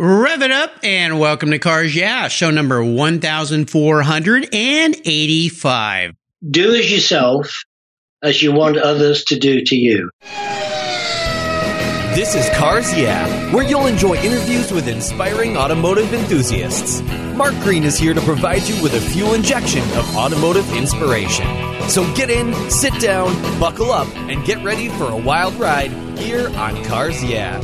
Rev it up and welcome to Cars Yeah, show number 1485. Do as yourself as you want others to do to you. This is Cars Yeah, where you'll enjoy interviews with inspiring automotive enthusiasts. Mark Green is here to provide you with a fuel injection of automotive inspiration. So get in, sit down, buckle up, and get ready for a wild ride here on Cars Yeah.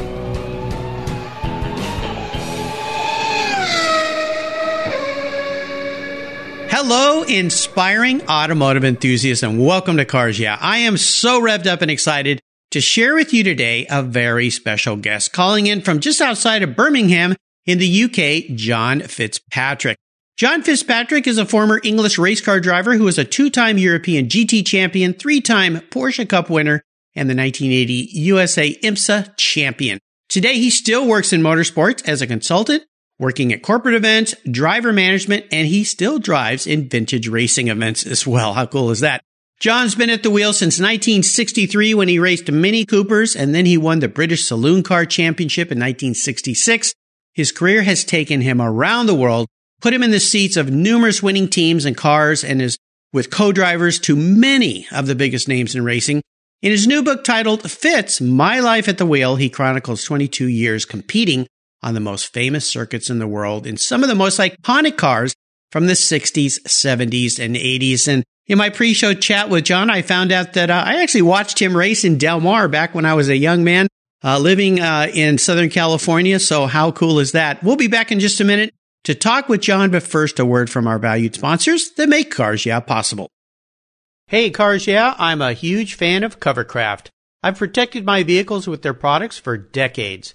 Hello, inspiring automotive enthusiasts, and welcome to Cars Yeah. I am so revved up and excited to share with you today a very special guest calling in from just outside of Birmingham in the UK, John Fitzpatrick. John Fitzpatrick is a former English race car driver who is a two-time European GT champion, three-time Porsche Cup winner, and the 1980 USA IMSA champion. Today, he still works in motorsports as a consultant working at corporate events, driver management, and he still drives in vintage racing events as well. How cool is that? John's been at the wheel since 1963 when he raced Mini Coopers and then he won the British Saloon Car Championship in 1966. His career has taken him around the world, put him in the seats of numerous winning teams and cars and is with co-drivers to many of the biggest names in racing. In his new book titled Fitz, My Life at the Wheel, he chronicles 22 years competing on the most famous circuits in the world in some of the most iconic cars from the 60s, 70s, and 80s. And in my pre-show chat with John, I found out that uh, I actually watched him race in Del Mar back when I was a young man uh, living uh, in Southern California. So how cool is that? We'll be back in just a minute to talk with John, but first a word from our valued sponsors that make Cars Yeah possible. Hey, Cars Yeah, I'm a huge fan of Covercraft. I've protected my vehicles with their products for decades.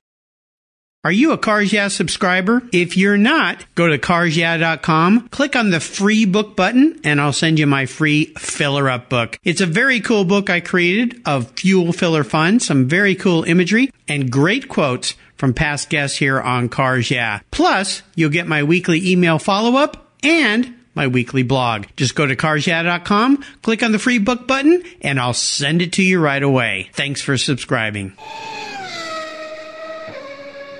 Are you a Cars Yeah subscriber? If you're not, go to carsyeah.com, click on the free book button, and I'll send you my free filler up book. It's a very cool book I created of fuel filler fun, some very cool imagery, and great quotes from past guests here on Cars Yeah. Plus, you'll get my weekly email follow up and my weekly blog. Just go to carsyeah.com, click on the free book button, and I'll send it to you right away. Thanks for subscribing.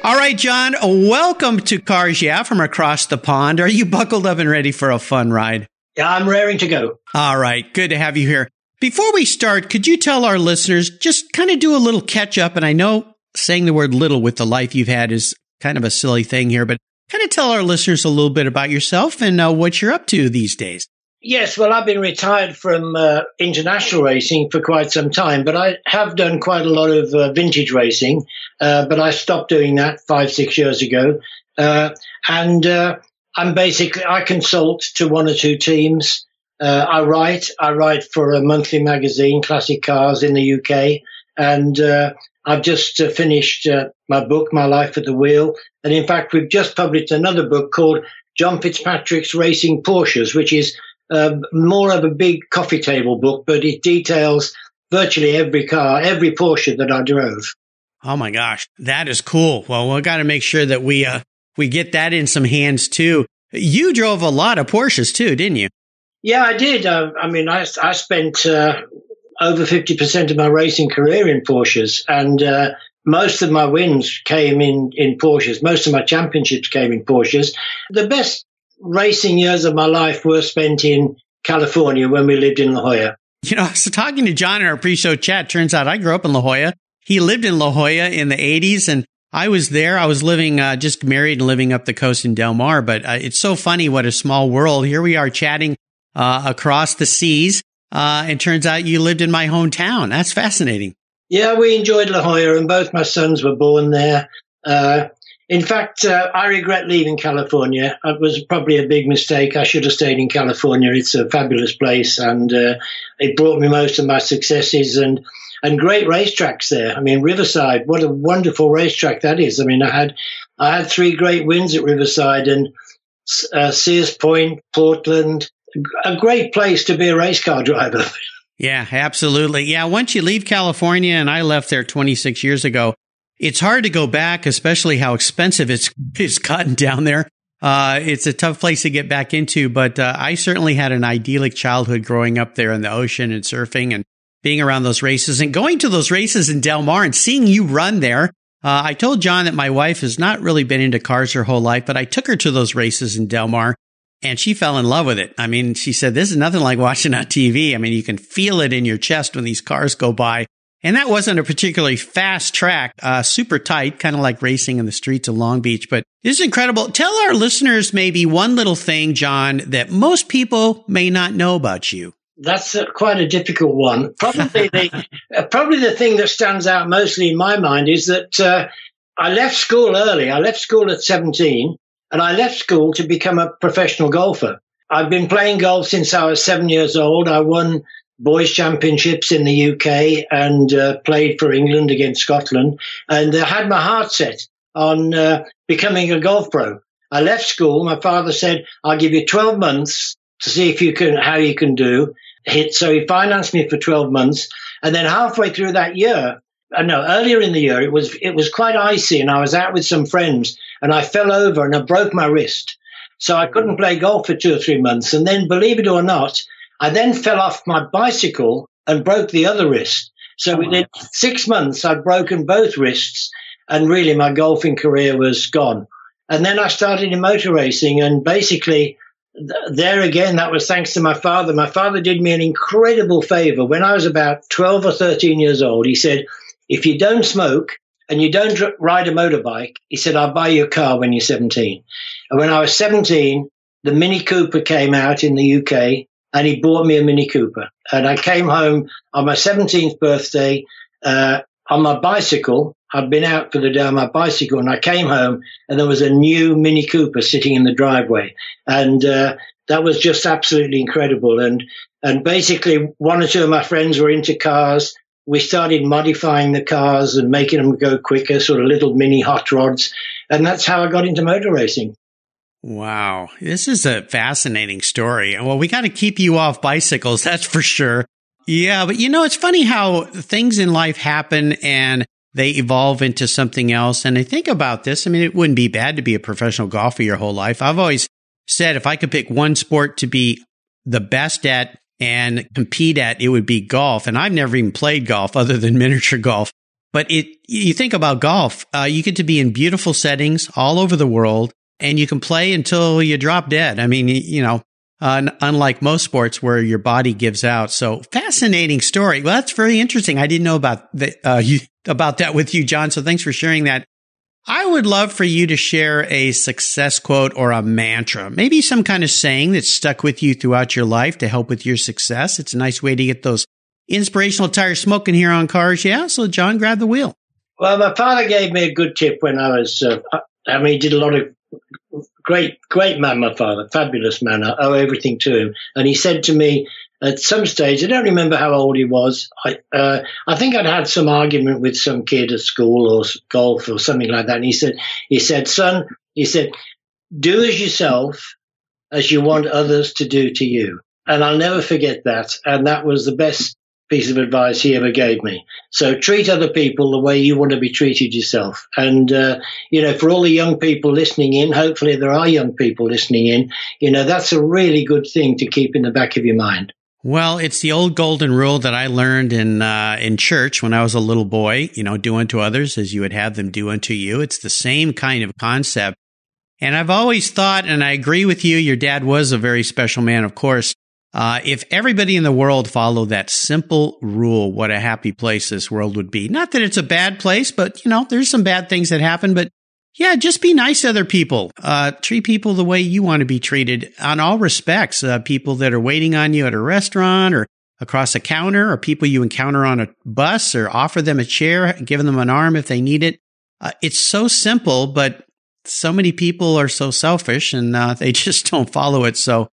All right, John, welcome to Cars Yeah from across the pond. Are you buckled up and ready for a fun ride? Yeah, I'm raring to go. All right, good to have you here. Before we start, could you tell our listeners just kind of do a little catch up? And I know saying the word little with the life you've had is kind of a silly thing here, but kind of tell our listeners a little bit about yourself and uh, what you're up to these days. Yes, well, I've been retired from uh, international racing for quite some time, but I have done quite a lot of uh, vintage racing. Uh, but I stopped doing that five, six years ago. Uh, and uh, I'm basically I consult to one or two teams. Uh, I write. I write for a monthly magazine, Classic Cars, in the UK, and I've just finished my book, My Life at the Wheel. And in fact, we've just published another book called John Fitzpatrick's Racing Porsches, which is uh, more of a big coffee table book, but it details virtually every car, every Porsche that I drove. Oh my gosh, that is cool. Well, we got to make sure that we uh we get that in some hands too. You drove a lot of Porsches too, didn't you? Yeah, I did. Uh, I mean, I I spent uh, over fifty percent of my racing career in Porsches, and uh, most of my wins came in in Porsches. Most of my championships came in Porsches. The best racing years of my life were spent in California when we lived in La Jolla. You know, so talking to John in our pre-show chat, turns out I grew up in La Jolla. He lived in La Jolla in the 80s and I was there. I was living, uh, just married and living up the coast in Del Mar. But uh, it's so funny what a small world. Here we are chatting uh, across the seas. Uh, and turns out you lived in my hometown. That's fascinating. Yeah, we enjoyed La Jolla, and both my sons were born there. Uh, in fact, uh, I regret leaving California. It was probably a big mistake. I should have stayed in California. It's a fabulous place, and it brought me most of my successes. And and great racetracks there. I mean, Riverside, what a wonderful racetrack that is. I mean, I had I had three great wins at Riverside and uh, Sears Point, Portland, a great place to be a race car driver. Yeah, absolutely. Yeah, once you leave California, and I left there 26 years ago, it's hard to go back, especially how expensive it's it's gotten down there. Uh, it's a tough place to get back into, but uh, I certainly had an idyllic childhood growing up there in the ocean and surfing and being around those races and going to those races in Del Mar and seeing you run there. Uh, I told John that my wife has not really been into cars her whole life, but I took her to those races in Del Mar and she fell in love with it. I mean, she said, this is nothing like watching on TV. I mean, you can feel it in your chest when these cars go by. And that wasn't a particularly fast track, uh, super tight, kind of like racing in the streets of Long Beach. But this is incredible. Tell our listeners maybe one little thing, John, that most people may not know about you. That's a, quite a difficult one. Probably the uh, probably the thing that stands out mostly in my mind is that uh, I left school early. I left school at 17, and I left school to become a professional golfer. I've been playing golf since I was seven years old. I won boys' championships in the UK and uh, played for England against Scotland, and uh, had my heart set on uh, becoming a golf pro. I left school. My father said, "I'll give you 12 months to see if you can how you can do." hit. So he financed me for 12 months. And then halfway through that year, uh, no, earlier in the year, it was, it was quite icy and I was out with some friends and I fell over and I broke my wrist. So I couldn't play golf for two or three months. And then believe it or not, I then fell off my bicycle and broke the other wrist. So oh, within six months, I'd broken both wrists and really my golfing career was gone. And then I started in motor racing and basically there again, that was thanks to my father. My father did me an incredible favor. When I was about 12 or 13 years old, he said, if you don't smoke and you don't ride a motorbike, he said, I'll buy you a car when you're 17. And when I was 17, the Mini Cooper came out in the UK and he bought me a Mini Cooper. And I came home on my 17th birthday, uh, on my bicycle I'd been out for the day on my bicycle and I came home and there was a new Mini Cooper sitting in the driveway. And, uh, that was just absolutely incredible. And, and basically one or two of my friends were into cars. We started modifying the cars and making them go quicker, sort of little mini hot rods. And that's how I got into motor racing. Wow. This is a fascinating story. Well, we got to keep you off bicycles. That's for sure. Yeah. But you know, it's funny how things in life happen and they evolve into something else. And I think about this. I mean, it wouldn't be bad to be a professional golfer your whole life. I've always said if I could pick one sport to be the best at and compete at, it would be golf. And I've never even played golf other than miniature golf. But it, you think about golf, uh, you get to be in beautiful settings all over the world and you can play until you drop dead. I mean, you know, unlike most sports where your body gives out. So fascinating story. Well, that's very interesting. I didn't know about the, uh, you, about that with you, John. So thanks for sharing that. I would love for you to share a success quote or a mantra, maybe some kind of saying that stuck with you throughout your life to help with your success. It's a nice way to get those inspirational tires smoking here on cars. Yeah. So John, grab the wheel. Well, my father gave me a good tip when I was, uh, I mean, he did a lot of great, great man, my father, fabulous man. I owe everything to him. And he said to me at some stage, I don't remember how old he was. I, uh, I think I'd had some argument with some kid at school or golf or something like that. And he said, he said, son, he said, do as yourself as you want others to do to you. And I'll never forget that. And that was the best piece of advice he ever gave me. So treat other people the way you want to be treated yourself. And, uh, you know, for all the young people listening in, hopefully there are young people listening in, you know, that's a really good thing to keep in the back of your mind. Well, it's the old golden rule that I learned in uh, in church when I was a little boy. You know, do unto others as you would have them do unto you. It's the same kind of concept. And I've always thought, and I agree with you, your dad was a very special man, of course. Uh, if everybody in the world followed that simple rule, what a happy place this world would be. Not that it's a bad place, but you know, there's some bad things that happen, but yeah, just be nice to other people. Uh, treat people the way you want to be treated on all respects. Uh, people that are waiting on you at a restaurant or across a counter or people you encounter on a bus or offer them a chair, give them an arm if they need it. Uh, it's so simple, but so many people are so selfish and uh, they just don't follow it. So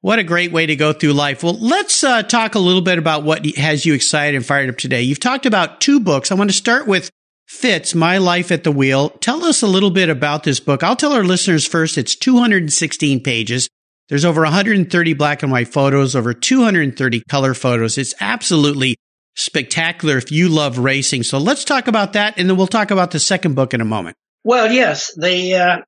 what a great way to go through life. Well, let's uh, talk a little bit about what has you excited and fired up today. You've talked about two books. I want to start with Fitz, My Life at the Wheel. Tell us a little bit about this book. I'll tell our listeners first, it's 216 pages. There's over 130 black and white photos, over 230 color photos. It's absolutely spectacular if you love racing. So let's talk about that, and then we'll talk about the second book in a moment. Well, yes, the uh,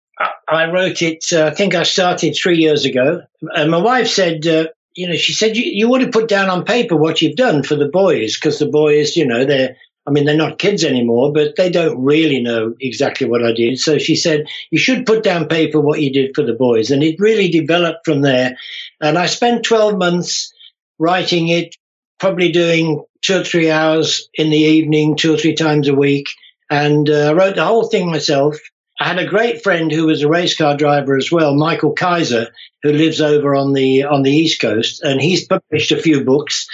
I wrote it. Uh, I think I started three years ago, and my wife said, uh, you know, she said you, you want to put down on paper what you've done for the boys because the boys, you know, they're I mean, they're not kids anymore, but they don't really know exactly what I did. So she said, you should put down paper what you did for the boys. And it really developed from there. And I spent 12 months writing it, probably doing two or three hours in the evening, two or three times a week. And uh, I wrote the whole thing myself. I had a great friend who was a race car driver as well, Michael Keyser, who lives over on the on the East Coast, and he's published a few books,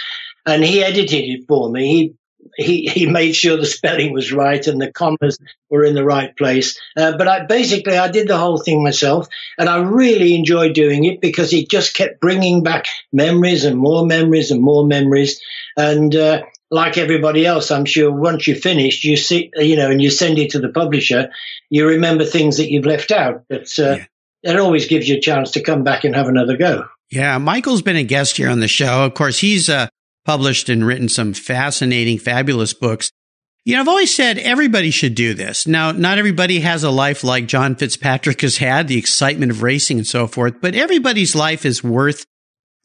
and he edited it for me. He he, he made sure the spelling was right and the commas were in the right place. Uh, but I basically I did the whole thing myself, and I really enjoyed doing it because it just kept bringing back memories and more memories and more memories. And uh, like everybody else, I'm sure once you've finished, you see, you know, and you send it to the publisher, you remember things that you've left out. But uh, yeah. it always gives you a chance to come back and have another go. Yeah, Michael's been a guest here on the show. Of course, he's uh, published and written some fascinating, fabulous books. You know, I've always said everybody should do this. Now, not everybody has a life like John Fitzpatrick has had, the excitement of racing and so forth, but everybody's life is worth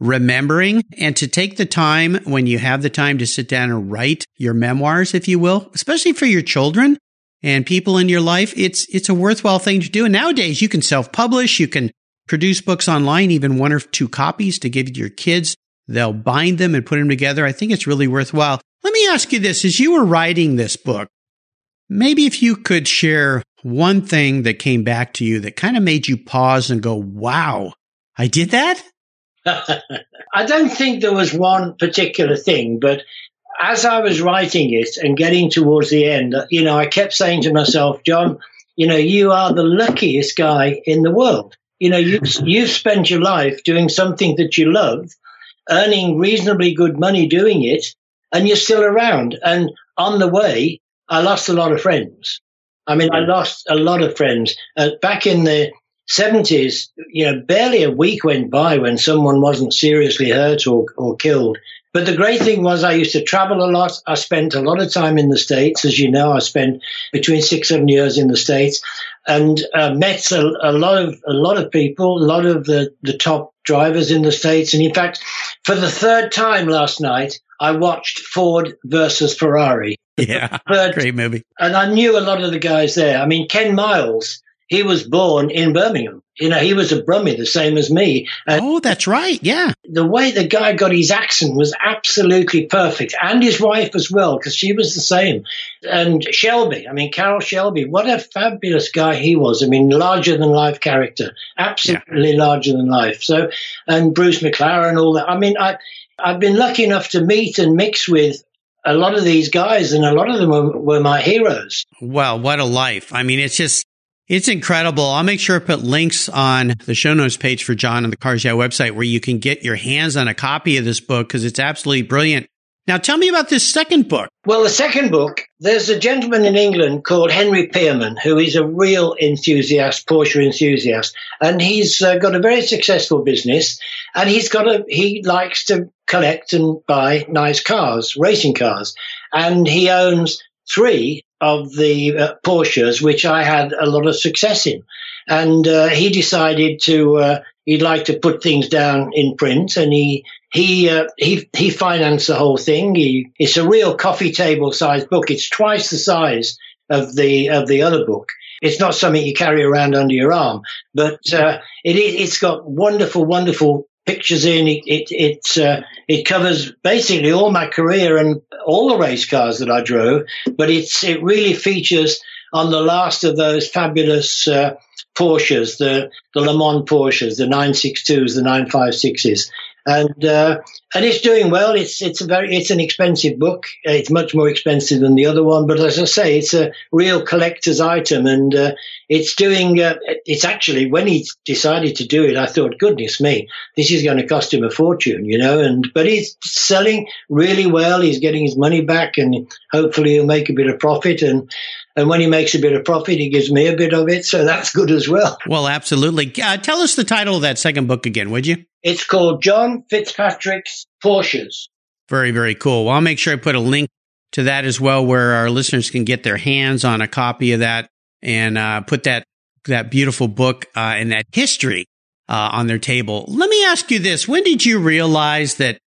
remembering and to take the time when you have the time to sit down and write your memoirs, if you will, especially for your children and people in your life. It's, it's a worthwhile thing to do. And nowadays you can self-publish. You can produce books online, even one or two copies to give to your kids. They'll bind them and put them together. I think it's really worthwhile. Let me ask you this. As you were writing this book, maybe if you could share one thing that came back to you that kind of made you pause and go, wow, I did that? I don't think there was one particular thing, but as I was writing it and getting towards the end, you know, I kept saying to myself, John, you know, you are the luckiest guy in the world. You know, you, you've spent your life doing something that you love earning reasonably good money doing it, and you're still around. And on the way, I lost a lot of friends. I mean, I lost a lot of friends. Uh, back in the 70s, you know, barely a week went by when someone wasn't seriously hurt or, or killed. But the great thing was I used to travel a lot. I spent a lot of time in the States. As you know, I spent between six, seven years in the States and uh, met a, a, lot of, a lot of people, a lot of the, the top drivers in the States. And in fact, for the third time last night, I watched Ford versus Ferrari. Yeah. Third, great movie. And I knew a lot of the guys there. I mean, Ken Miles, he was born in Birmingham. You know, he was a Brummie, the same as me. And oh, that's right. Yeah. The way the guy got his accent was absolutely perfect. And his wife as well, because she was the same. And Shelby, I mean, Carroll Shelby, what a fabulous guy he was. I mean, larger than life character, absolutely yeah. larger than life. So, and Bruce McLaren, all that. I mean, I, I've been lucky enough to meet and mix with a lot of these guys, and a lot of them were, were my heroes. Well, what a life. I mean, it's just, it's incredible. I'll make sure to put links on the show notes page for John on the Cars Yeah website where you can get your hands on a copy of this book because it's absolutely brilliant. Now, tell me about this second book. Well, the second book, there's a gentleman in England called Henry Pearman, who is a real enthusiast, Porsche enthusiast, and he's uh, got a very successful business, and he's got a he likes to collect and buy nice cars, racing cars, and he owns three of the uh, Porsches, which I had a lot of success in. And uh, he decided to uh, he'd like to put things down in print, and he he uh, he he financed the whole thing. He, it's a real coffee table size book. It's twice the size of the of the other book. It's not something you carry around under your arm, but uh, it it's got wonderful, wonderful pictures in. It it it, uh, it covers basically all my career and all the race cars that I drove. But it's it really features on the last of those fabulous uh, Porsches, the the Le Mans Porsches, the 962s, the 956s, and uh, and it's doing well. It's it's a very it's an expensive book. It's much more expensive than the other one, but as I say, it's a real collector's item, and uh, it's doing. Uh, it's actually when he decided to do it, I thought, goodness me, this is going to cost him a fortune, you know. And but he's selling really well. He's getting his money back, and hopefully he'll make a bit of profit. And and when he makes a bit of profit, he gives me a bit of it, so that's good as well. Well, absolutely. Uh, tell us the title of that second book again, would you? It's called John Fitzpatrick's Porsches. Very, very cool. Well, I'll make sure I put a link to that as well, where our listeners can get their hands on a copy of that and uh, put that that beautiful book uh, and that history uh, on their table. Let me ask you this: When did you realize that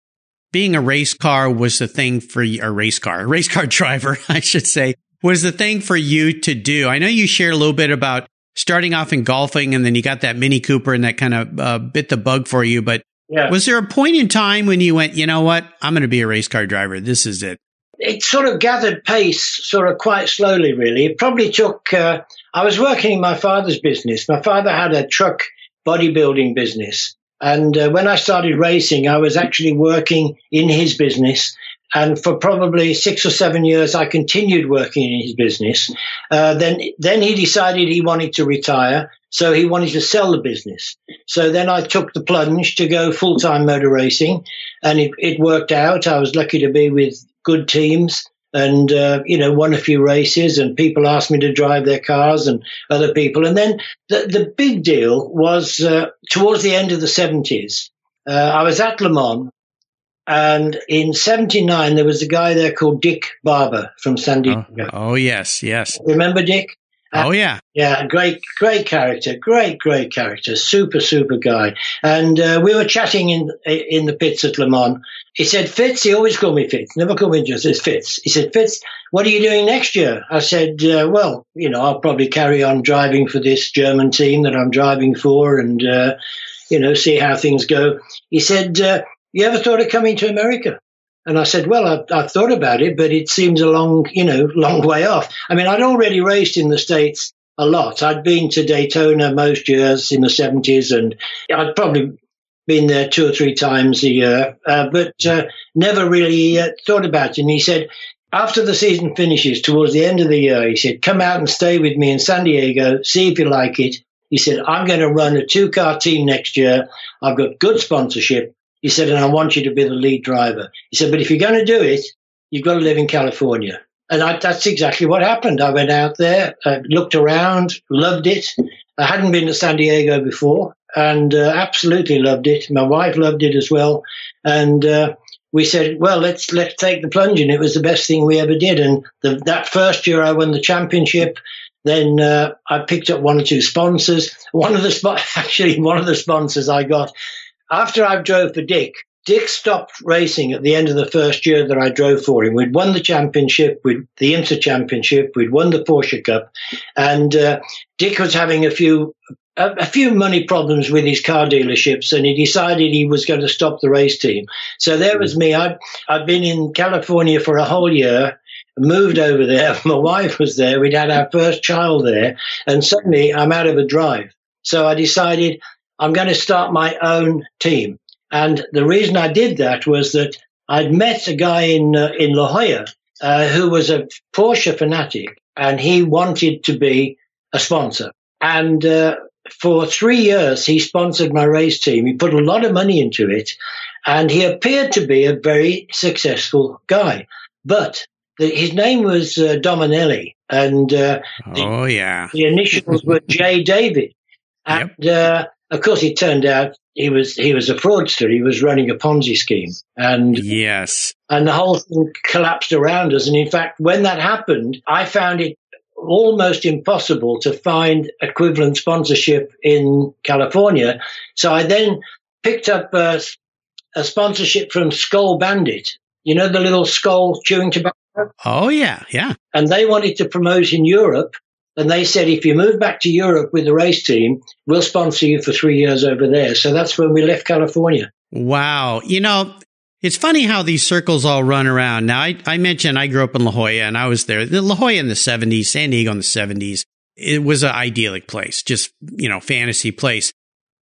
being a race car was the thing for a race car, a race car driver, I should say, was the thing for you to do? I know you shared a little bit about starting off in golfing and then you got that Mini Cooper and that kind of uh, bit the bug for you, but yeah. Was there a point in time when you went, you know what, I'm going to be a race car driver? This is it. It sort of gathered pace, sort of quite slowly, really. It probably took. Uh, I was working in my father's business. My father had a truck bodybuilding business, and uh, when I started racing, I was actually working in his business. And for probably six or seven years, I continued working in his business. Uh, then, then he decided he wanted to retire. So he wanted to sell the business. So then I took the plunge to go full time motor racing and it, it, worked out. I was lucky to be with good teams and, uh, you know, won a few races and people asked me to drive their cars and other people. And then the, the big deal was uh, towards the end of the 70s. Uh, I was at Le Mans and in 79, there was a guy there called Dick Barbour from San Diego. Oh, oh yes, yes. Remember Dick? Oh yeah, yeah, great, great character, great, great character, super, super guy. And uh, we were chatting in in the pits at Le Mans. He said, "Fitz," he always called me Fitz, never called me just as Fitz. He said, "Fitz, what are you doing next year?" I said, uh, "Well, you know, I'll probably carry on driving for this German team that I'm driving for, and uh, you know, see how things go." He said, uh, "You ever thought of coming to America?" And I said, well, I've, I've, thought about it, but it seems a long, you know, long way off. I mean, I'd already raced in the States a lot. I'd been to Daytona most years in the 70s and I'd probably been there two or three times a year, uh, but uh, never really uh, thought about it. And he said, after the season finishes towards the end of the year, he said, come out and stay with me in San Diego, see if you like it. He said, I'm going to run a two car team next year. I've got good sponsorship. He said, and I want you to be the lead driver. He said, but if you're going to do it, you've got to live in California. And I, that's exactly what happened. I went out there, looked around, loved it. I hadn't been to San Diego before and uh, absolutely loved it. My wife loved it as well. And, uh, we said, well, let's let's take the plunge, and it was the best thing we ever did. And the, that first year, I won the championship. Then uh, I picked up one or two sponsors. One of the sp- actually one of the sponsors I got after I drove for Dick, Dick stopped racing at the end of the first year that I drove for him. We'd won the championship, we'd the IMSA championship, we'd won the Porsche Cup, and uh, Dick was having a few a, a, few money problems with his car dealerships, and he decided he was going to stop the race team. So there was me. I'd I'd been in California for a whole year. Moved over there. My wife was there. We'd had our first child there, and suddenly I'm out of a drive. So I decided I'm going to start my own team. And the reason I did that was that I'd met a guy in uh, in La Jolla uh, who was a Porsche fanatic, and he wanted to be a sponsor. And uh, for three years, he sponsored my race team. He put a lot of money into it, and he appeared to be a very successful guy. But the, his name was uh, Dominelli, and uh, oh the, yeah, the initials were J. David. And yep. Of course, it turned out he was he was a fraudster. He was running a Ponzi scheme, and yes, and the whole thing collapsed around us. And in fact, when that happened, I found it almost impossible to find equivalent sponsorship in California. So I then picked up a, a sponsorship from Skoal Bandit. You know the little Skoal chewing tobacco. Oh yeah, yeah. And they wanted to promote in Europe And they said, if you move back to Europe with the race team, we'll sponsor you for three years over there. So that's when we left California. Wow. You know, it's funny how these circles all run around. Now, I, I mentioned I grew up in La Jolla and I was there. The La Jolla in the 70s, San Diego in the 70s. It was an idyllic place, just, you know, fantasy place.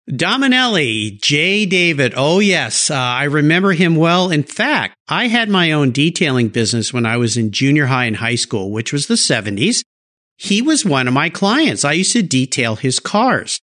Dominelli, J. David. Oh, yes. Uh, I remember him well. In fact, I had my own detailing business when I was in junior high and high school, which was the 70s. He was one of my clients. I used to detail his cars.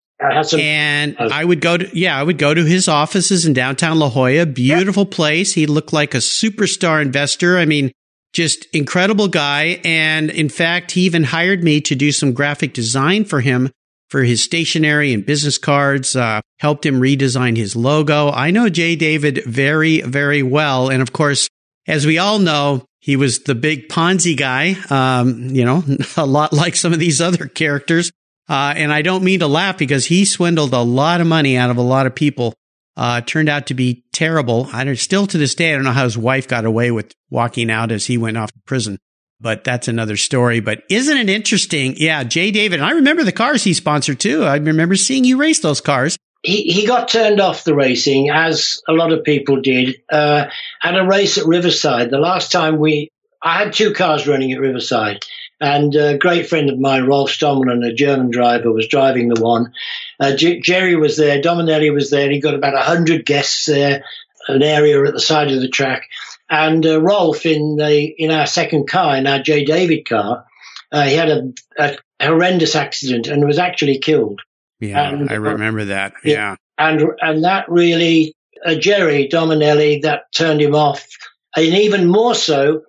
Some, and uh, I would go to, yeah, I would go to his offices in downtown La Jolla. Beautiful yeah. place. He looked like a superstar investor. I mean, just incredible guy. And in fact, he even hired me to do some graphic design for him for his stationery and business cards, uh, helped him redesign his logo. I know J. David very, very well. And of course, as we all know, he was the big Ponzi guy, um, you know, a lot like some of these other characters. Uh, and I don't mean to laugh because he swindled a lot of money out of a lot of people. Uh, turned out to be terrible. I don't, still to this day, I don't know how his wife got away with walking out as he went off to prison but that's another story. But isn't it interesting? Yeah, J. David. I remember the cars he sponsored too. I remember seeing you race those cars. He, he got turned off the racing, as a lot of people did, uh, at a race at Riverside. The last time we, I had two cars running at Riverside, and a great friend of mine, Rolf Stommelen, a German driver, was driving the one. Uh, J- Jerry was there, Dominelli was there. He got about 100 guests there, an area at the side of the track. And uh, Rolf in the in our second car, in our J. David car, uh, he had a, a, horrendous accident and was actually killed. Yeah, and, I uh, remember that. Yeah, and and that really uh, Jerry Dominelli that turned him off, and even more so,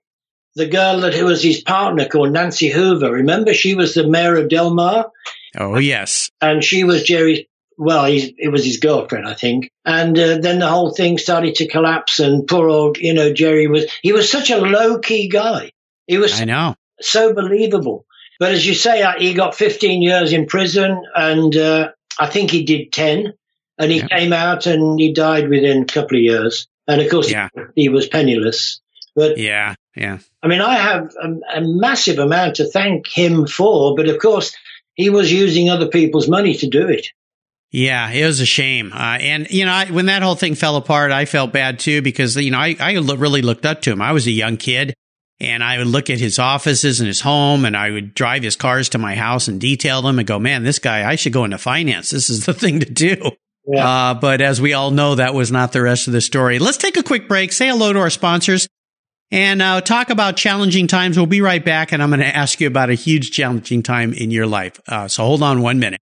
the girl that was his partner called Nancy Hoover. Remember, she was the mayor of Del Mar. Oh yes, and she was Jerry's well, it was his girlfriend, I think. And uh, then the whole thing started to collapse. And poor old, you know, Jerry was, he was such a low key guy. He was I know. so believable. But as you say, he got 15 years in prison and uh, I think he did 10. And he yeah. came out and he died within a couple of years. And of course, yeah. he, he was penniless. But yeah, yeah. I mean, I have a, a massive amount to thank him for, but of course, he was using other people's money to do it. Yeah, it was a shame. Uh, and, you know, I, when that whole thing fell apart, I felt bad too because, you know, I, I really looked up to him. I was a young kid and I would look at his offices and his home and I would drive his cars to my house and detail them and go, man, this guy, I should go into finance. This is the thing to do. Yeah. Uh, but as we all know, that was not the rest of the story. Let's take a quick break, say hello to our sponsors and uh, talk about challenging times. We'll be right back and I'm going to ask you about a huge challenging time in your life. Uh, so hold on one minute.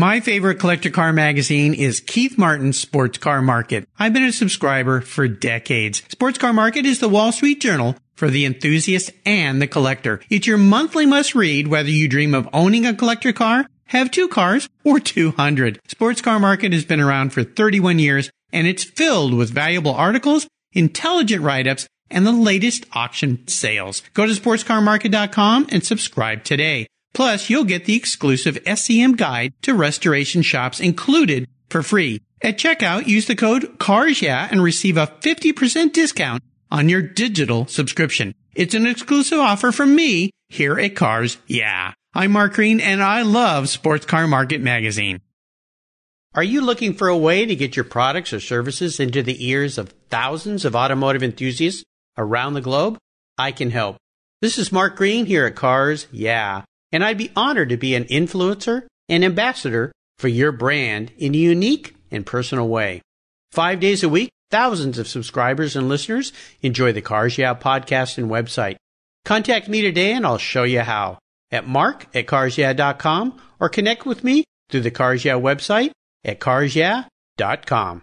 My favorite collector car magazine is Keith Martin's Sports Car Market. I've been a subscriber for decades. Sports Car Market is the Wall Street Journal for the enthusiast and the collector. It's your monthly must read whether you dream of owning a collector car, have two cars, or 200. Sports Car Market has been around for 31 years and it's filled with valuable articles, intelligent write-ups, and the latest auction sales. Go to sportscarmarket.com and subscribe today. Plus, you'll get the exclusive SCM guide to restoration shops included for free. At checkout, use the code CARSYEAH and receive a 50% discount on your digital subscription. It's an exclusive offer from me here at Cars Yeah. I'm Mark Green and I love Sports Car Market Magazine. Are you looking for a way to get your products or services into the ears of thousands of automotive enthusiasts around the globe? I can help. This is Mark Green here at Cars Yeah and I'd be honored to be an influencer and ambassador for your brand in a unique and personal way. Five days a week, thousands of subscribers and listeners enjoy the Cars Yeah podcast and website. Contact me today and I'll show you how at mark at or connect with me through the Cars Yeah website at carsyeah.com.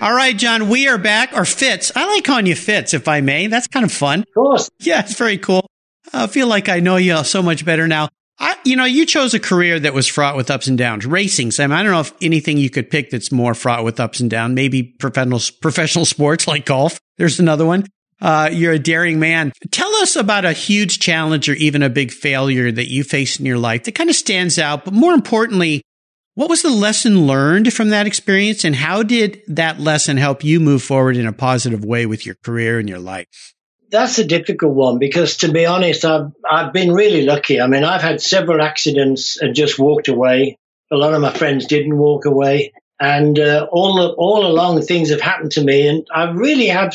All right, John, we are back. Or Fitz. I like calling you Fitz, if I may. That's kind of fun. Of course. Yeah, it's very cool. I feel like I know you so much better now. I, you know, you chose a career that was fraught with ups and downs. Racing, Sam. I don't know if anything you could pick that's more fraught with ups and downs. Maybe professional professional sports like golf. There's another one. Uh, you're a daring man. Tell us about a huge challenge or even a big failure that you faced in your life that kind of stands out. But more importantly, what was the lesson learned from that experience, and how did that lesson help you move forward in a positive way with your career and your life? That's a difficult one because, to be honest, I've I've been really lucky. I mean, I've had several accidents and just walked away. A lot of my friends didn't walk away, and uh, all all along things have happened to me, and I really have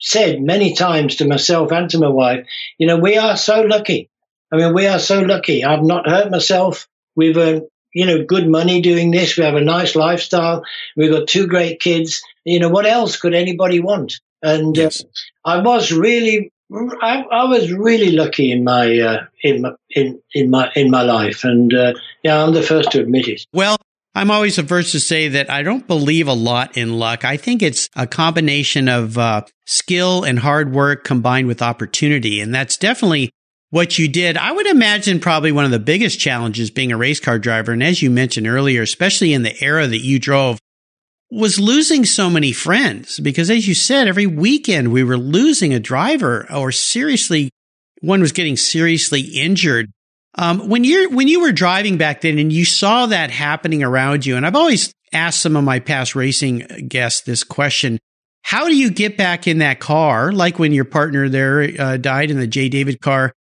said many times to myself and to my wife, you know, we are so lucky. I mean, we are so lucky. I've not hurt myself. We've earned you know, good money doing this. We have a nice lifestyle. We've got two great kids. You know, what else could anybody want? And uh, yes. uh, I was really, I, I, was really lucky in my, uh, in my, in, in my, in my life. And, uh, yeah, I'm the first to admit it. Well, I'm always the first to say that I don't believe a lot in luck. I think it's a combination of uh, skill and hard work combined with opportunity. And that's definitely what you did. I would imagine probably one of the biggest challenges being a race car driver. And as you mentioned earlier, especially in the era that you drove, was losing so many friends because as you said, every weekend we were losing a driver or seriously, one was getting seriously injured. Um, when you're, when you were driving back then and you saw that happening around you, and I've always asked some of my past racing guests this question, how do you get back in that car? Like when your partner there uh, died in the J. David car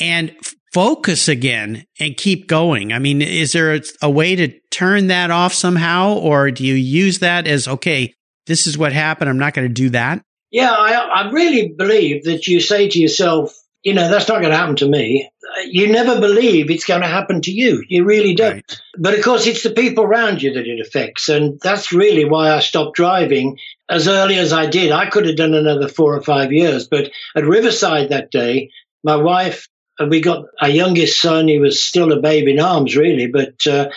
and focus again and keep going? I mean, is there a, a, way to turn that off somehow, or do you use that as, okay, this is what happened. I'm not going to do that? Yeah, I, I really believe that you say to yourself, you know, that's not going to happen to me. You never believe it's going to happen to you. You really don't. Right. But of course, it's the people around you that it affects. And that's really why I stopped driving as early as I did. I could have done another four or five years. But at Riverside that day, my wife we got our youngest son. He was still a babe in arms, really, but uh,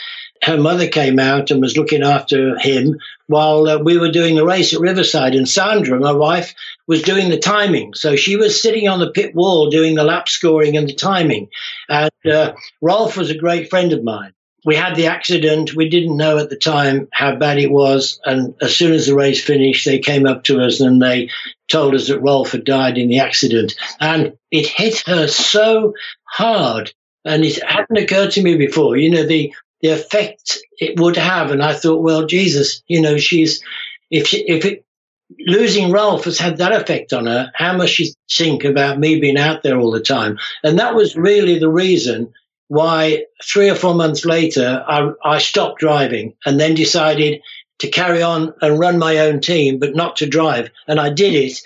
her mother came out and was looking after him while uh, we were doing a race at Riverside. And Sandra, my wife, was doing the timing. So she was sitting on the pit wall doing the lap scoring and the timing. And uh, Rolf was a great friend of mine we had the accident. We didn't know at the time how bad it was. And as soon as the race finished, they came up to us and they told us that Rolf had died in the accident. And it hit her so hard. And it hadn't occurred to me before, you know, the, the effect it would have. And I thought, well, Jesus, you know, she's, if she, if it, losing Rolf has had that effect on her, how much she think about me being out there all the time? And that was really the reason why three or four months later, I, I stopped driving and then decided to carry on and run my own team, but not to drive. And I did it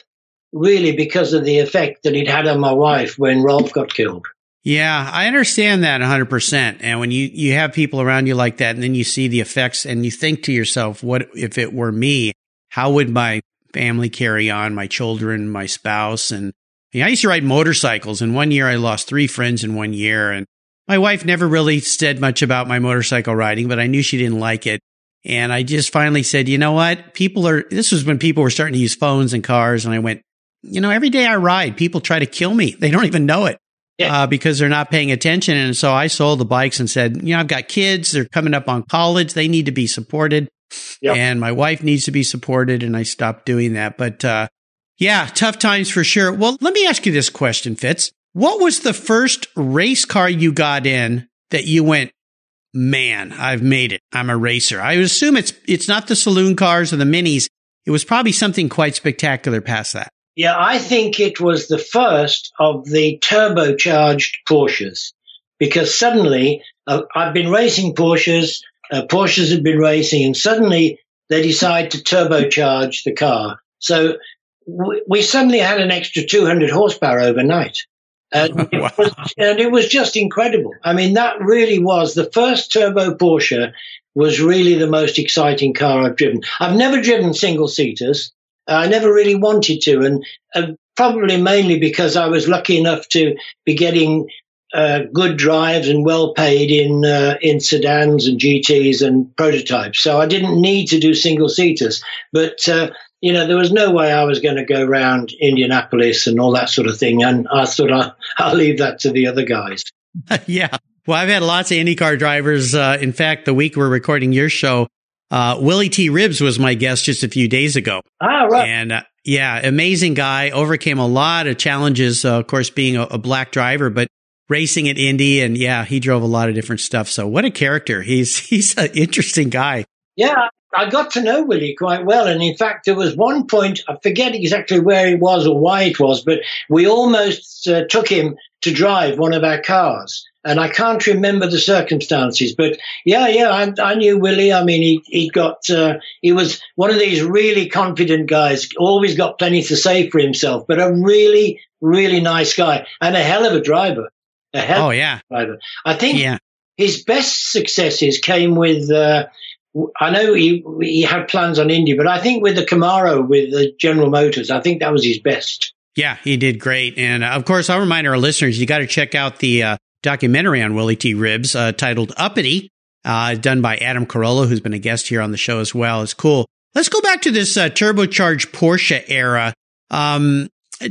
really because of the effect that it had on my wife when Rolf got killed. Yeah, I understand that 100%. And when you, you have people around you like that, and then you see the effects and you think to yourself, what if it were me? How would my family carry on, my children, my spouse? And you know, I used to ride motorcycles, and one year I lost three friends in one year. And my wife never really said much about my motorcycle riding, but I knew she didn't like it. And I just finally said, you know what? People are, this was when people were starting to use phones and cars. And I went, you know, every day I ride, people try to kill me. They don't even know it. Yeah. Uh, because they're not paying attention. And so I sold the bikes and said, you know, I've got kids. They're coming up on college. They need to be supported. Yep. And my wife needs to be supported, and I stopped doing that. But uh, yeah, tough times for sure. Well, let me ask you this question, Fitz. What was the first race car you got in that you went, man, I've made it. I'm a racer. I assume it's it's not the saloon cars or the minis. It was probably something quite spectacular past that. Yeah, I think it was the first of the turbocharged Porsches because suddenly uh, I've been racing Porsches, uh, Porsches have been racing, and suddenly they decide to turbocharge the car. So w- we suddenly had an extra 200 horsepower overnight. And, wow. it was, and it was just incredible. I mean, that really was the first turbo Porsche was really the most exciting car I've driven. I've never driven single seaters. I never really wanted to, and uh, probably mainly because I was lucky enough to be getting uh, good drives and well paid in uh, in sedans and GTS and prototypes. So I didn't need to do single seaters, but uh, you know, there was no way I was going to go around Indianapolis and all that sort of thing. And I thought I, I'll leave that to the other guys. yeah. Well, I've had lots of IndyCar drivers. Uh, in fact, the week we're recording your show, uh, Willy T. Ribbs was my guest just a few days ago. Ah, right. And uh, yeah, amazing guy. Overcame a lot of challenges, uh, of course, being a, a, black driver, but racing at Indy. And yeah, he drove a lot of different stuff. So what a character. He's, he's an interesting guy. Yeah, I got to know Willy quite well. And in fact, there was one point, I forget exactly where he was or why it was, but we almost uh, took him to drive one of our cars. And I can't remember the circumstances, but yeah, yeah, I, I knew Willy. I mean, he, he got, uh, he was one of these really confident guys, always got plenty to say for himself, but a really, really nice guy and a hell of a driver. A hell oh, yeah. driver. I think yeah. his best successes came with, uh, I know he he had plans on Indy, but I think with the Camaro with the General Motors, I think that was his best. Yeah, he did great, and uh, of course, I'll remind our listeners you got to check out the uh, documentary on Willy T. Ribbs uh, titled "Uppity," uh, done by Adam Carolla, who's been a guest here on the show as well. It's cool. Let's go back to this uh, turbocharged Porsche era. Um,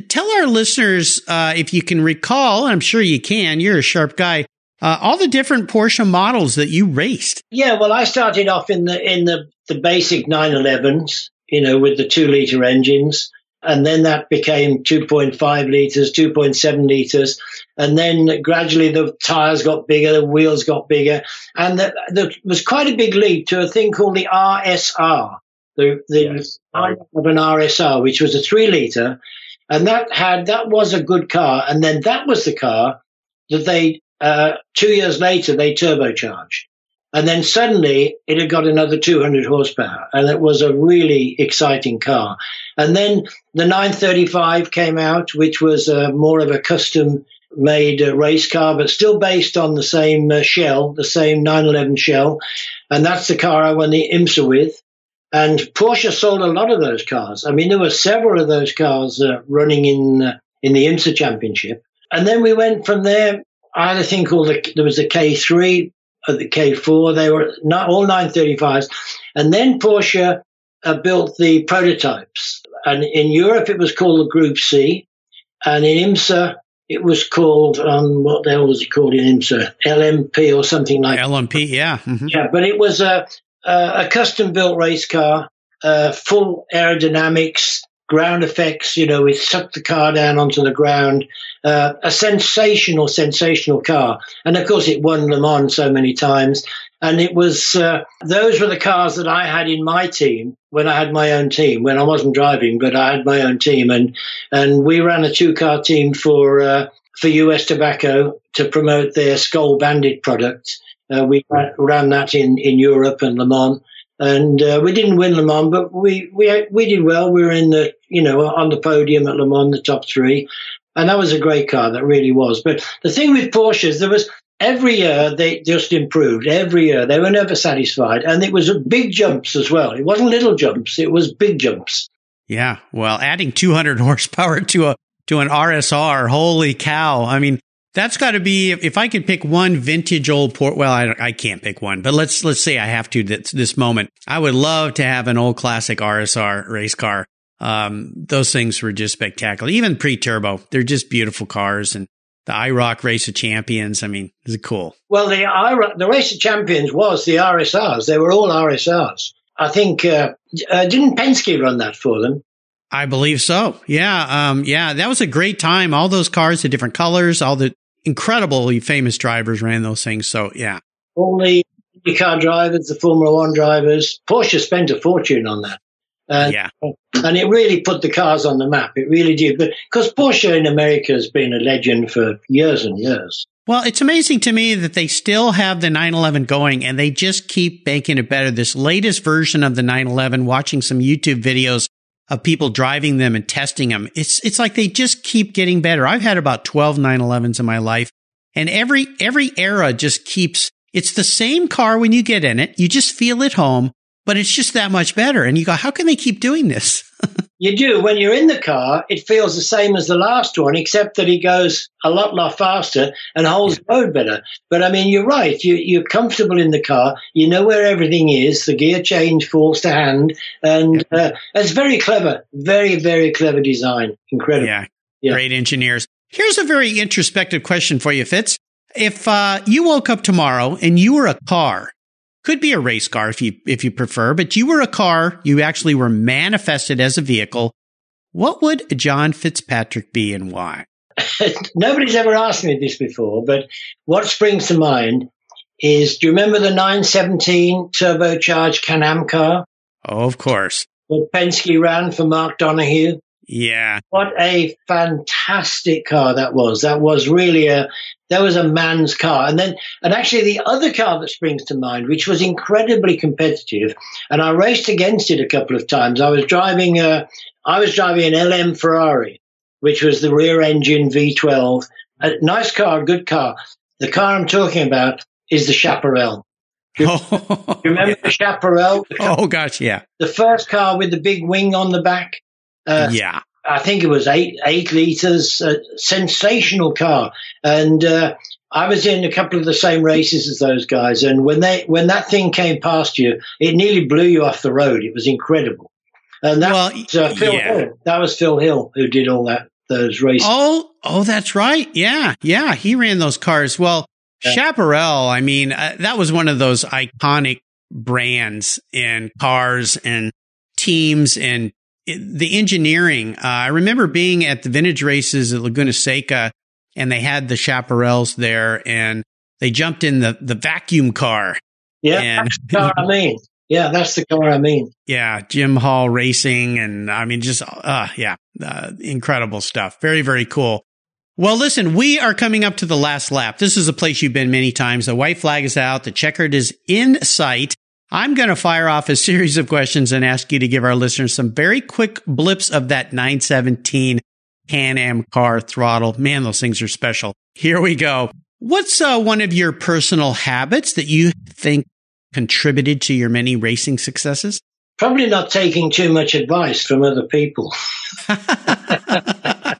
tell our listeners if you can recall. And I'm sure you can. You're a sharp guy uh, all the different Porsche models that you raced. Yeah, well, I started off in the in the the basic 911s, you know, with the two liter engines, and then that became 2.5 liters, 2.7 liters, and then gradually the tires got bigger, the wheels got bigger, and there was quite a big leap to a thing called the RSR, the the yes. of an RSR, which was a three liter, and that had that was a good car, and then that was the car that they uh, two years later, they turbocharged. And then suddenly it had got another 200 horsepower and it was a really exciting car. And then the 935 came out, which was uh, more of a custom made uh, race car, but still based on the same uh, shell, the same 911 shell. And that's the car I won the IMSA with. And Porsche sold a lot of those cars. I mean, there were several of those cars uh, running in, uh, in the IMSA championship. And then we went from there I had a thing called the, there was a K3, uh, the K4. They were not all 935s, and then Porsche uh, built the prototypes. And in Europe, it was called the Group C, and in IMSA, it was called um, what the hell was it called in IMSA? LMP or something like LMP, yeah, mm-hmm. yeah. But it was a a, a custom built race car, uh, full aerodynamics, ground effects. You know, we sucked the car down onto the ground. Uh, a sensational, sensational car. And of course, it won Le Mans so many times. And it was, uh, those were the cars that I had in my team when I had my own team, when I wasn't driving, but I had my own team. And, and we ran a two car team for, uh, for US Tobacco to promote their Skoal Bandit product. Uh, we ran that in, in Europe and Le Mans and uh, we didn't win Le Mans, but we we we did well. We were in the you know on the podium at Le Mans, the top three, and that was a great car. That really was. But the thing with Porsches, there was every year they just improved. Every year they were never satisfied, and it was big jumps as well. It wasn't little jumps; it was big jumps. Yeah, well, adding 200 horsepower to a to an RSR, holy cow! I mean, that's got to be if I could pick one vintage old port. Well, I, I can't pick one, but let's let's say I have to this, this moment. I would love to have an old classic RSR race car. Um, those things were just spectacular. Even pre-turbo, they're just beautiful cars. And the IROC Race of Champions, I mean, is cool. Well, the IROC, the Race of Champions was the RSRs. They were all RSRs. I think uh, uh, didn't Penske run that for them? I believe so. Yeah, um, yeah, that was a great time. All those cars, the different colors, all the incredibly famous drivers ran those things. So yeah, all the car drivers, the Formula One drivers, Porsche spent a fortune on that. And, yeah. And it really put the cars on the map. It really did. But because Porsche in America has been a legend for years and years. Well, it's amazing to me that they still have the 911 going and they just keep making it better. This latest version of the 911, watching some YouTube videos of people driving them and testing them. It's, it's like they just keep getting better. I've had about 12 911s in my life and every, every era just keeps, it's the same car when you get in it. You just feel at home but it's just that much better. And you go, how can they keep doing this? you do. When you're in the car, it feels the same as the last one, except that he goes a lot, lot faster and holds yeah. the road better. But I mean, you're right. You, you're comfortable in the car. You know where everything is. The gear change falls to hand. And yeah. uh, it's very clever. Very, very clever design. Incredible. Yeah. yeah. Great engineers. Here's a very introspective question for you, Fitz. If uh, you woke up tomorrow and you were a car could be a race car if you if you prefer, but you were a car, you actually were manifested as a vehicle. What would John Fitzpatrick be and why? Nobody's ever asked me this before, but what springs to mind is do you remember the 917 turbocharged Can Am car? Oh, of course. That Penske ran for Mark Donohue? Yeah. What a fantastic car that was. That was really a, that was a man's car. And then, and actually the other car that springs to mind, which was incredibly competitive, and I raced against it a couple of times. I was driving a, I was driving an LM Ferrari, which was the rear engine V12. A nice car, good car. The car I'm talking about is the Chaparral. Do you, oh, remember yeah. the Chaparral? The car, oh gosh, yeah. The first car with the big wing on the back. Uh, yeah. I think it was eight eight liters, a sensational car, and uh, I was in a couple of the same races as those guys. And when they when that thing came past you, it nearly blew you off the road. It was incredible. And that well, was uh, Phil yeah. Hill. That was Phil Hill who did all that those races. Oh, oh, that's right. Yeah, yeah, he ran those cars. Well, yeah. Chaparral. I mean, uh, that was one of those iconic brands in cars and teams and the engineering. Uh, I remember being at the vintage races at Laguna Seca and they had the chaparrals there and they jumped in the, the vacuum car. Yeah. And, that's the car I mean. Yeah, that's the car I mean. Yeah. Jim Hall racing. And I mean, just, uh, yeah, uh, incredible stuff. Very, very cool. Well, listen, we are coming up to the last lap. This is a place you've been many times. The white flag is out. The checkered is in sight. I'm going to fire off a series of questions and ask you to give our listeners some very quick blips of that 917 Can Am car throttle. Man, those things are special. Here we go. What's uh, one of your personal habits that you think contributed to your many racing successes? Probably not taking too much advice from other people. I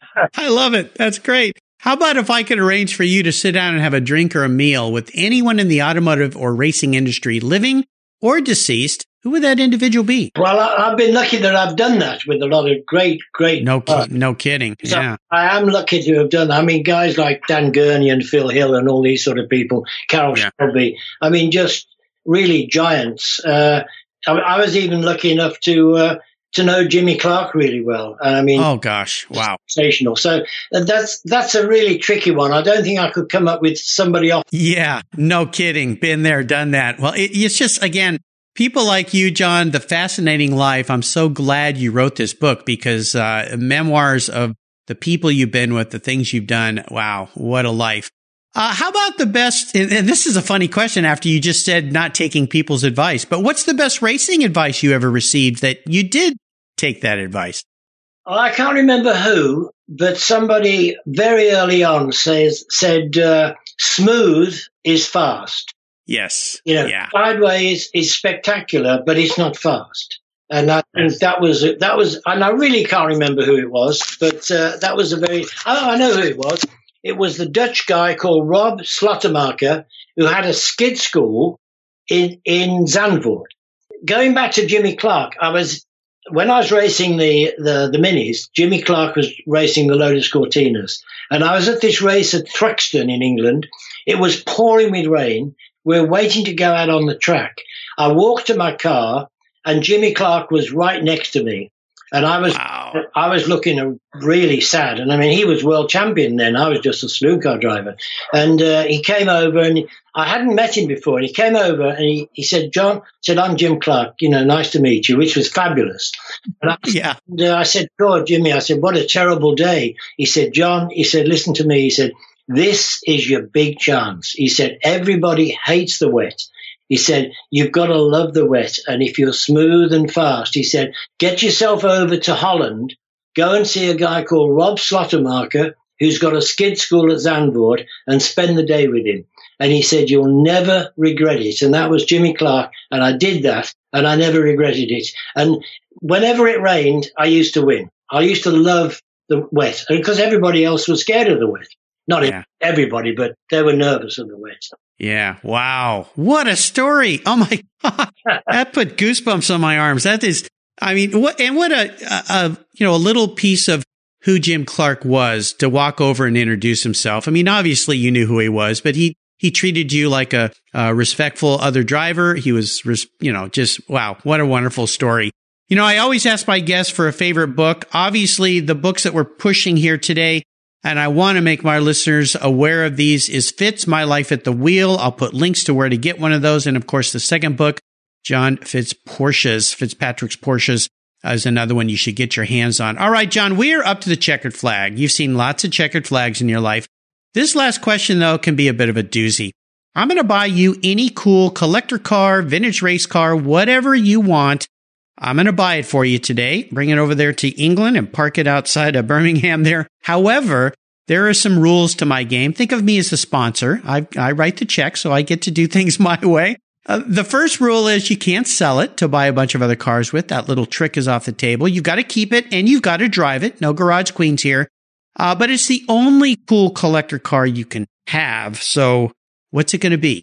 love it. That's great. How about if I could arrange for you to sit down and have a drink or a meal with anyone in the automotive or racing industry, living or deceased, who would that individual be? Well, I, have been lucky that I've done that with a lot of great, great. No, ki- no kidding. So yeah, I am lucky to have done. That. I mean, guys like Dan Gurney and Phil Hill and all these sort of people, Carroll yeah. Shelby. I mean, just really giants. Uh, I, I, was even lucky enough to uh, to know Jimmy Clark really well. I mean, oh gosh, wow, sensational. So uh, that's that's a really tricky one. I don't think I could come up with somebody off. Yeah, no kidding. Been there, done that. Well, it, it's just again. People like you, John, the fascinating life. I'm so glad you wrote this book because uh, memoirs of the people you've been with, the things you've done. Wow, what a life. Uh, how about the best? And this is a funny question after you just said not taking people's advice, but what's the best racing advice you ever received that you did take that advice? I can't remember who, but somebody very early on says said uh, smooth is fast. Yes. You know, yeah. sideways is spectacular, but it's not fast. And I think that was that was, and I really can't remember who it was, but uh, that was a very. Oh, I know who it was. It was the Dutch guy called Rob Slotemaker who had a skid school in in Zandvoort. Going back to Jimmy Clark, I was when I was racing the, the, the minis, Jimmy Clark was racing the Lotus Cortinas. And I was at this race at Thruxton in England. It was pouring with rain. We we're waiting to go out on the track. I walked to my car and Jimmy Clark was right next to me. And I was wow. I was looking really sad. And I mean, he was world champion then. I was just a car driver. And uh, he came over, and I hadn't met him before. And he came over and he, he said, "John," said, "I'm Jim Clark. You know, nice to meet you," which was fabulous. And I, yeah. And, uh, I said, "God, Jimmy," I said, "What a terrible day." He said, "John," he said, "Listen to me." He said, "This is your big chance." He said, "Everybody hates the wet." He said, You've got to love the wet. And if you're smooth and fast, he said, Get yourself over to Holland, go and see a guy called Rob Slotemaker, who's got a skid school at Zandvoort, and spend the day with him. And he said, You'll never regret it. And that was Jimmy Clark. And I did that, and I never regretted it. And whenever it rained, I used to win. I used to love the wet because everybody else was scared of the wet. Not yeah. everybody, but they were nervous in the wet. Yeah. Wow. What a story. Oh my God. that put goosebumps on my arms. That is, I mean, what, and what a, a, you know, a little piece of who Jim Clark was to walk over and introduce himself. I mean, obviously you knew who he was, but he, he treated you like a, a respectful other driver. He was, you know, just wow. What a wonderful story. You know, I always ask my guests for a favorite book. Obviously, the books that we're pushing here today and I want to make my listeners aware of these is Fitz My Life at the Wheel. I'll put links to where to get one of those. And of course, the second book, John Fitz Porsches, Fitzpatrick's Porsches is another one you should get your hands on. All right, John, we are up to the checkered flag. You've seen lots of checkered flags in your life. This last question, though, can be a bit of a doozy. I'm going to buy you any cool collector car, vintage race car, whatever you want. I'm going to buy it for you today, bring it over there to England and park it outside of Birmingham there. However, there are some rules to my game. Think of me as a sponsor. I, I write the check, so I get to do things my way. Uh, the first rule is you can't sell it to buy a bunch of other cars with. That little trick is off the table. You've got to keep it and you've got to drive it. No garage queens here. Uh, but it's the only cool collector car you can have. So what's it going to be?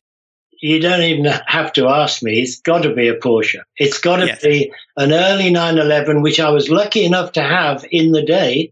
You don't even have to ask me. It's got to be a Porsche. It's got to yes. be an early 911, which I was lucky enough to have in the day.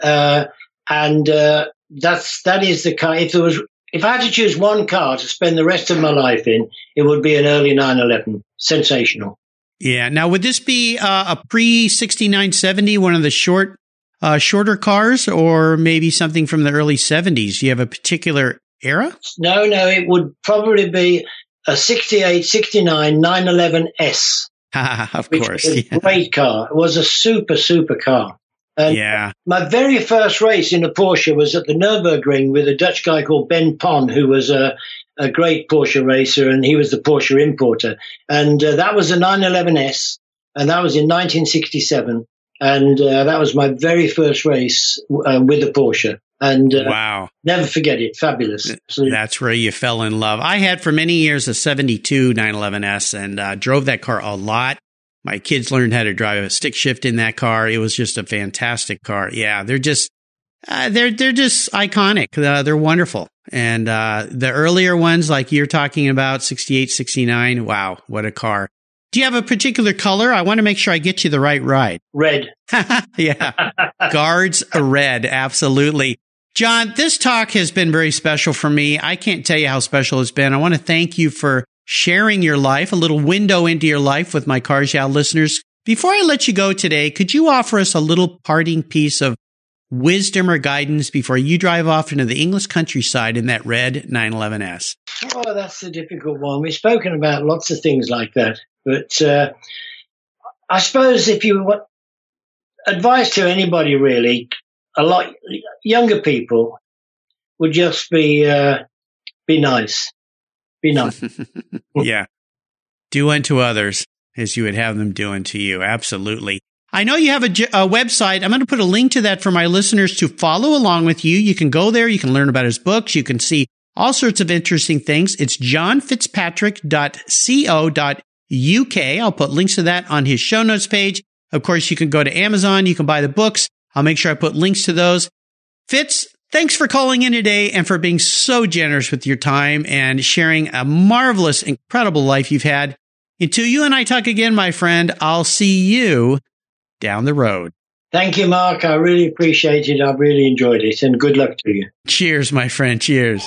Uh, and uh, that's that is the car. If there was, if I had to choose one car to spend the rest of my life in, it would be an early 911. Sensational. Yeah. Now, would this be uh, a pre 6970, one of the short, uh, shorter cars, or maybe something from the early 70s? Do you have a particular era? No, no, it would probably be a 68, 69, 911S. of course. Yeah. great car. It was a super, super car. And yeah. My very first race in a Porsche was at the Nürburgring with a Dutch guy called Ben Pon, who was a, a great Porsche racer, and he was the Porsche importer. And uh, that was a 911S, and that was in 1967. And uh, that was my very first race uh, with a Porsche. And uh, wow, never forget it. Fabulous. Absolutely. That's where you fell in love. I had for many years a 72 911S and uh, drove that car a lot. My kids learned how to drive a stick shift in that car. It was just a fantastic car. Yeah, they're just uh, they're they're just iconic. Uh, they're wonderful. And uh, the earlier ones, like you're talking about, 68, 69, wow, what a car. Do you have a particular color? I want to make sure I get you the right ride. Red. yeah. Guards are red. Absolutely. John, this talk has been very special for me. I can't tell you how special it's been. I want to thank you for sharing your life, a little window into your life with my Cars Yeah listeners. Before I let you go today, could you offer us a little parting piece of wisdom or guidance before you drive off into the English countryside in that red 911S? Oh, that's a difficult one. We've spoken about lots of things like that, but uh, I suppose if you want advice to anybody really, a lot younger people would just be uh, be nice, be nice. yeah, do unto others as you would have them do unto you. Absolutely. I know you have a, a website. I'm going to put a link to that for my listeners to follow along with you. You can go there. You can learn about his books. You can see all sorts of interesting things. It's johnfitzpatrick.co.uk. I'll put links to that on his show notes page. Of course, you can go to Amazon. You can buy the books. I'll make sure I put links to those. Fitz, thanks for calling in today and for being so generous with your time and sharing a marvelous, incredible life you've had. Until you and I talk again, my friend, I'll see you down the road. Thank you, Mark. I really appreciate it. I've really enjoyed it and good luck to you. Cheers, my friend. Cheers.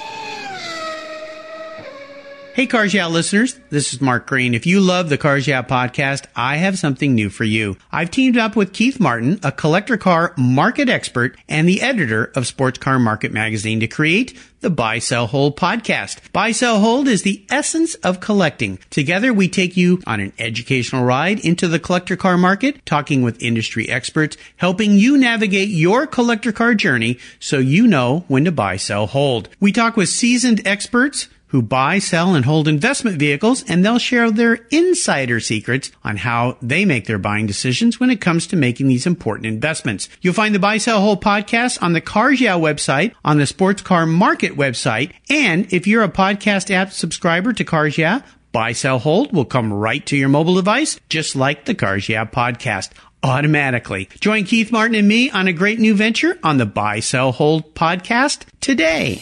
Hey, Cars Yeah listeners, this is Mark Green. If you love the Cars Yeah podcast, I have something new for you. I've teamed up with Keith Martin, a collector car market expert and the editor of Sports Car Market magazine to create the Buy, Sell, Hold podcast. Buy, Sell, Hold is the essence of collecting. Together, we take you on an educational ride into the collector car market, talking with industry experts, helping you navigate your collector car journey so you know when to buy, sell, hold. We talk with seasoned experts who buy, sell, and hold investment vehicles, and they'll share their insider secrets on how they make their buying decisions when it comes to making these important investments. You'll find the Buy, Sell, Hold podcast on the Cars Yeah website, on the Sports Car Market website, and if you're a podcast app subscriber to Cars Yeah, Buy, Sell, Hold will come right to your mobile device, just like the Cars Yeah podcast automatically. Join Keith Martin and me on a great new venture on the Buy, Sell, Hold podcast today.